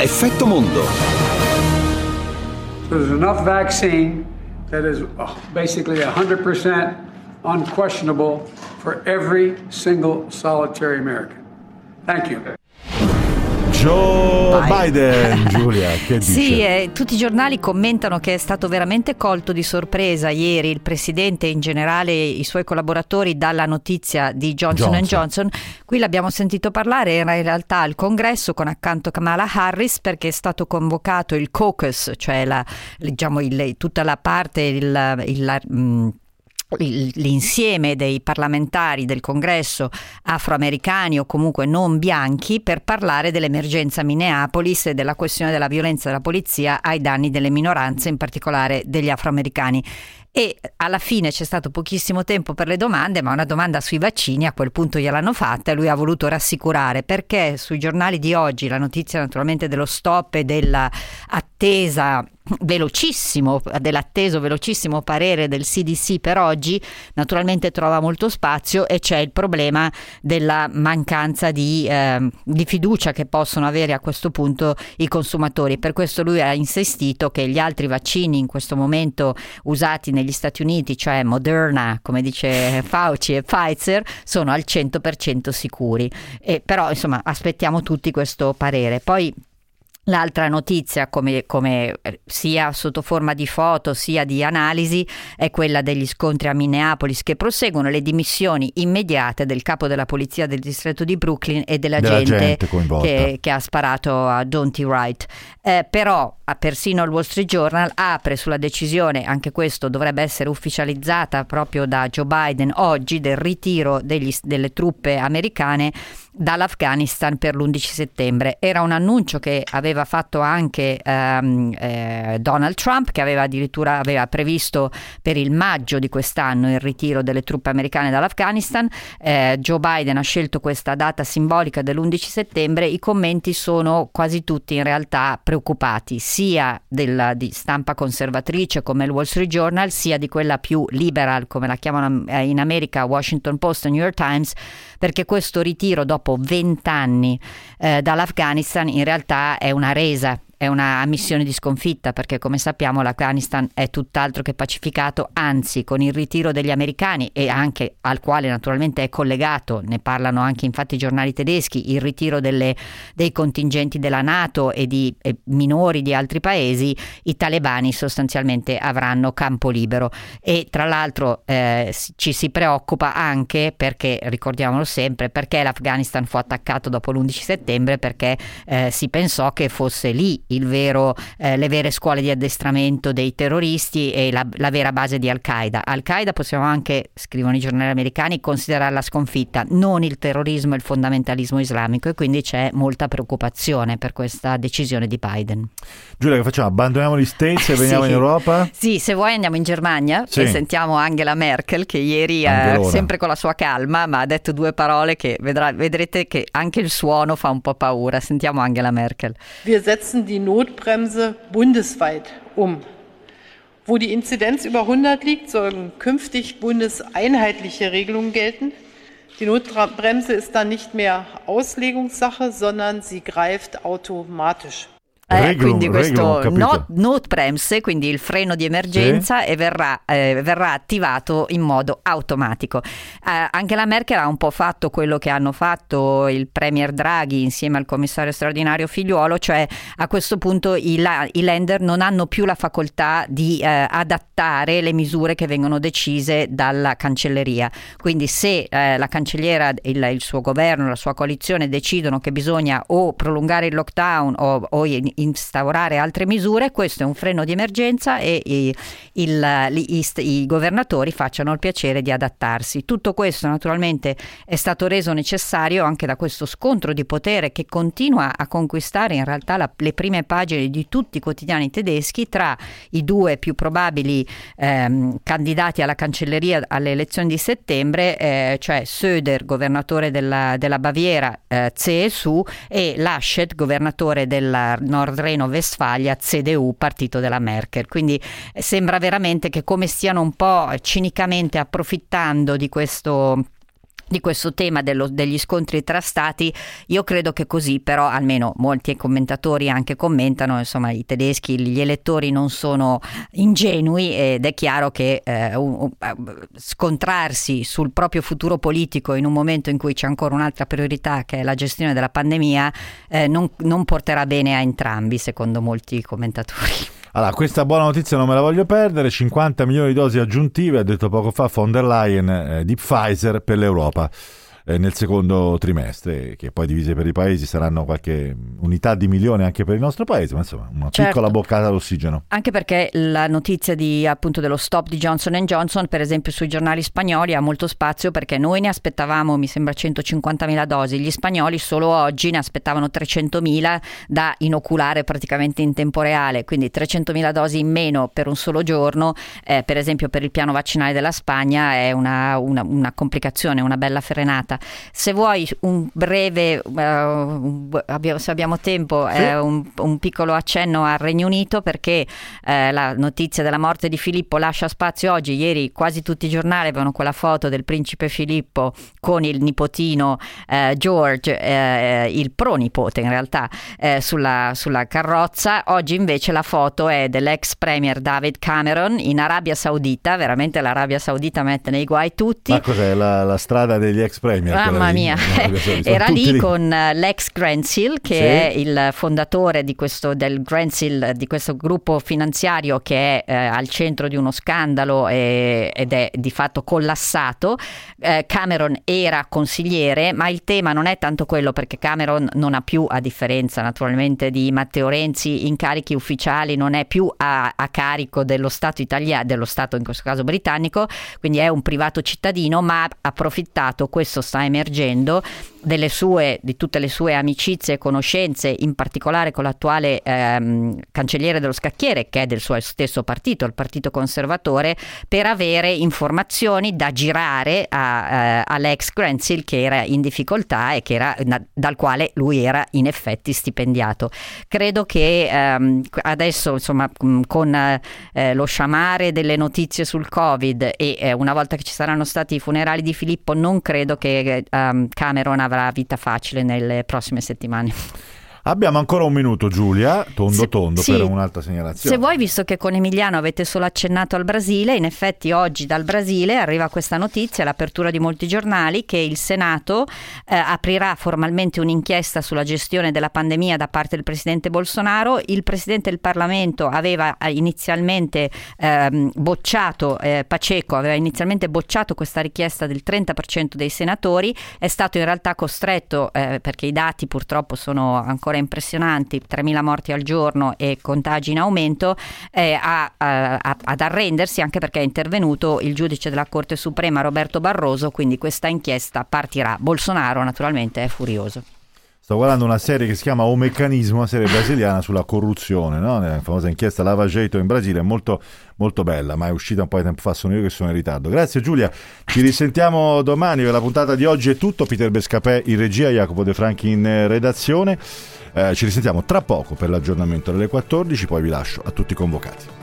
Effetto Mondo. There's enough vaccine that is uh, basically 100% unquestionable for every single solitary American. Thank you. Joe Biden, Giulia, che dice? Sì, eh, tutti i giornali commentano che è stato veramente colto di sorpresa ieri il presidente e in generale i suoi collaboratori dalla notizia di Johnson Johnson. Johnson. Qui l'abbiamo sentito parlare, era in realtà al congresso con accanto Kamala Harris perché è stato convocato il caucus, cioè la, diciamo il- tutta la parte, il, il- la- mh, il- l'insieme dei parlamentari del congresso afroamericani o comunque non bianchi per parlare dell'emergenza Minneapolis e della questione della violenza della polizia ai danni delle minoranze, in particolare degli afroamericani. E alla fine c'è stato pochissimo tempo per le domande, ma una domanda sui vaccini a quel punto gliel'hanno fatta e lui ha voluto rassicurare perché sui giornali di oggi la notizia naturalmente dello stop e dell'attesa velocissimo, dell'atteso velocissimo parere del CDC per oggi, naturalmente trova molto spazio e c'è il problema della mancanza di, ehm, di fiducia che possono avere a questo punto i consumatori. Per questo lui ha insistito che gli altri vaccini in questo momento usati negli Stati Uniti, cioè Moderna, come dice Fauci e Pfizer, sono al 100% sicuri. E però insomma aspettiamo tutti questo parere. Poi L'altra notizia, come, come, eh, sia sotto forma di foto sia di analisi, è quella degli scontri a Minneapolis che proseguono le dimissioni immediate del capo della polizia del distretto di Brooklyn e della, Della gente, gente che, che ha sparato a Donty Wright. Eh, però persino il Wall Street Journal apre sulla decisione, anche questo dovrebbe essere ufficializzata proprio da Joe Biden oggi, del ritiro degli- delle truppe americane dall'Afghanistan per l'11 settembre. Era un annuncio che aveva fatto anche ehm, eh, Donald Trump, che aveva addirittura aveva previsto per il maggio di quest'anno il ritiro delle truppe americane dall'Afghanistan. Eh, Joe Biden ha scelto questa data simbolica dell'11 settembre. I commenti sono quasi tutti in realtà preoccupati, sia della, di stampa conservatrice come il Wall Street Journal, sia di quella più liberal, come la chiamano eh, in America Washington Post e New York Times, perché questo ritiro dopo 20 anni eh, dall'Afghanistan in realtà è una resa, è una missione di sconfitta perché come sappiamo l'Afghanistan è tutt'altro che pacificato, anzi con il ritiro degli americani e anche al quale naturalmente è collegato, ne parlano anche infatti i giornali tedeschi, il ritiro delle- dei contingenti della Nato e di e minori di altri paesi, i talebani sostanzialmente avranno campo libero. E tra l'altro eh, ci si preoccupa anche perché, ricordiamolo sempre, perché l'Afghanistan fu attaccato dopo l'11 settembre perché eh, si pensò che fosse lì vero, eh, le vere scuole di addestramento dei terroristi e la, la vera base di Al-Qaeda. Al-Qaeda possiamo anche, scrivono i giornali americani, considerarla sconfitta, non il terrorismo e il fondamentalismo islamico e quindi c'è molta preoccupazione per questa decisione di Biden. Giulia, che facciamo? Abbandoniamo gli States e veniamo Sì. in Europa? Sì, se vuoi andiamo in Germania Sì. e sentiamo Angela Merkel che ieri, eh, Angelona. sempre con la sua calma, ma ha detto due parole che vedrà- vedrete che anche il suono fa un po' paura. Sentiamo Angela Merkel. Wir setzen die Notbremse bundesweit um. Wo die Inzidenz über 100 liegt, sollen künftig bundeseinheitliche Regelungen gelten. Die Notbremse ist dann nicht mehr Auslegungssache, sondern sie greift automatisch. Eh, Reglum, quindi reglum, questo capito. not, notbremse, quindi il freno di emergenza e verrà, eh, verrà attivato in modo automatico. Eh, anche la Merkel ha un po' fatto quello che hanno fatto il Premier Draghi insieme al commissario straordinario Figliuolo, cioè a questo punto i, la- i lender non hanno più la facoltà di eh, adattare le misure che vengono decise dalla cancelleria. Quindi se eh, la cancelliera, il, il suo governo, la sua coalizione decidono che bisogna o prolungare il lockdown o, o in- instaurare altre misure, questo è un freno di emergenza e i, il- i st- i governatori facciano il piacere di adattarsi. Tutto questo naturalmente è stato reso necessario anche da questo scontro di potere che continua a conquistare in realtà la- le prime pagine di tutti i quotidiani tedeschi tra i due più probabili ehm, candidati alla cancelleria alle elezioni di settembre, eh, cioè Söder, governatore della, della Baviera, eh, CSU, e Laschet, governatore della Nordrhein-Westfalia, CDU, partito della Merkel. Quindi eh, sembra veramente che come stiano un po' cinicamente approfittando di questo di questo tema dello, degli scontri tra stati, io credo che così però almeno molti commentatori anche commentano, insomma i tedeschi, gli elettori non sono ingenui ed è chiaro che eh, un, scontrarsi sul proprio futuro politico in un momento in cui c'è ancora un'altra priorità che è la gestione della pandemia eh, non, non porterà bene a entrambi secondo molti commentatori. Allora, questa buona notizia non me la voglio perdere, 50 milioni di dosi aggiuntive, ha detto poco fa von der Leyen, eh, di Pfizer per l'Europa eh, nel secondo trimestre, che poi divise per i paesi saranno qualche unità di milione anche per il nostro paese, ma insomma una certo. piccola boccata d'ossigeno. Anche perché la notizia di, appunto, dello stop di Johnson Johnson, per esempio sui giornali spagnoli, ha molto spazio perché noi ne aspettavamo, mi sembra, 150.000 dosi, gli spagnoli solo oggi ne aspettavano 300.000 da inoculare praticamente in tempo reale, quindi 300.000 dosi in meno per un solo giorno, eh, per esempio per il piano vaccinale della Spagna è una, una, una complicazione, una bella frenata. Se vuoi un breve, uh, abbiamo, se abbiamo tempo, sì. eh, un, un, piccolo accenno al Regno Unito perché eh, la notizia della morte di Filippo lascia spazio oggi. Ieri quasi tutti i giornali avevano quella foto del principe Filippo con il nipotino eh, George, eh, il pronipote in realtà, eh, sulla, sulla carrozza. Oggi invece la foto è dell'ex premier David Cameron in Arabia Saudita. Veramente l'Arabia Saudita mette nei guai tutti. Ma cos'è la, la strada degli ex premier? Mamma mia, era lì, lì, con eh, l'ex Gransil che sì. è il fondatore di questo, del Gransil, di questo gruppo finanziario che è eh, al centro di uno scandalo e, ed è di fatto collassato. Eh, Cameron era consigliere, ma il tema non è tanto quello perché Cameron non ha più, a differenza naturalmente di Matteo Renzi, incarichi ufficiali, non è più a, a carico dello Stato italiano, dello Stato in questo caso britannico, quindi è un privato cittadino, ma ha approfittato, questo sta emergendo sue, di tutte le sue amicizie e conoscenze, in particolare con l'attuale ehm, cancelliere dello scacchiere, che è del suo stesso partito, il Partito Conservatore, per avere informazioni da girare a, eh, all'ex Gransil che era in difficoltà e era, dal quale lui era in effetti stipendiato. Credo che ehm, adesso, insomma, con eh, lo sciamare delle notizie sul Covid e eh, una volta che ci saranno stati i funerali di Filippo, non credo che ehm, Cameron avrà vita facile nelle prossime settimane. Abbiamo ancora un minuto Giulia, tondo se, tondo sì, per un'altra segnalazione. Se vuoi, visto che con Emiliano avete solo accennato al Brasile, in effetti oggi dal Brasile arriva questa notizia, l'apertura di molti giornali, che il Senato eh, aprirà formalmente un'inchiesta sulla gestione della pandemia da parte del Presidente Bolsonaro. Il Presidente del Parlamento aveva eh, inizialmente eh, bocciato, eh, Paceco aveva inizialmente bocciato questa richiesta del 30% dei senatori, è stato in realtà costretto, eh, perché i dati purtroppo sono ancora ancora impressionanti, 3.000 morti al giorno e contagi in aumento, eh, a, a, ad arrendersi anche perché è intervenuto il giudice della Corte Suprema Roberto Barroso, quindi questa inchiesta partirà. Bolsonaro naturalmente è furioso. Sto guardando una serie che si chiama O Meccanismo, una serie brasiliana sulla corruzione, no? la famosa inchiesta Lavageto in Brasile, molto, molto bella, ma è uscita un po' di tempo fa, sono io che sono in ritardo. Grazie Giulia, ci risentiamo domani per la puntata di oggi è tutto, Peter Bescapè in regia, Jacopo De Franchi in redazione. Eh, ci risentiamo tra poco per l'aggiornamento delle 14, poi vi lascio a tutti i convocati.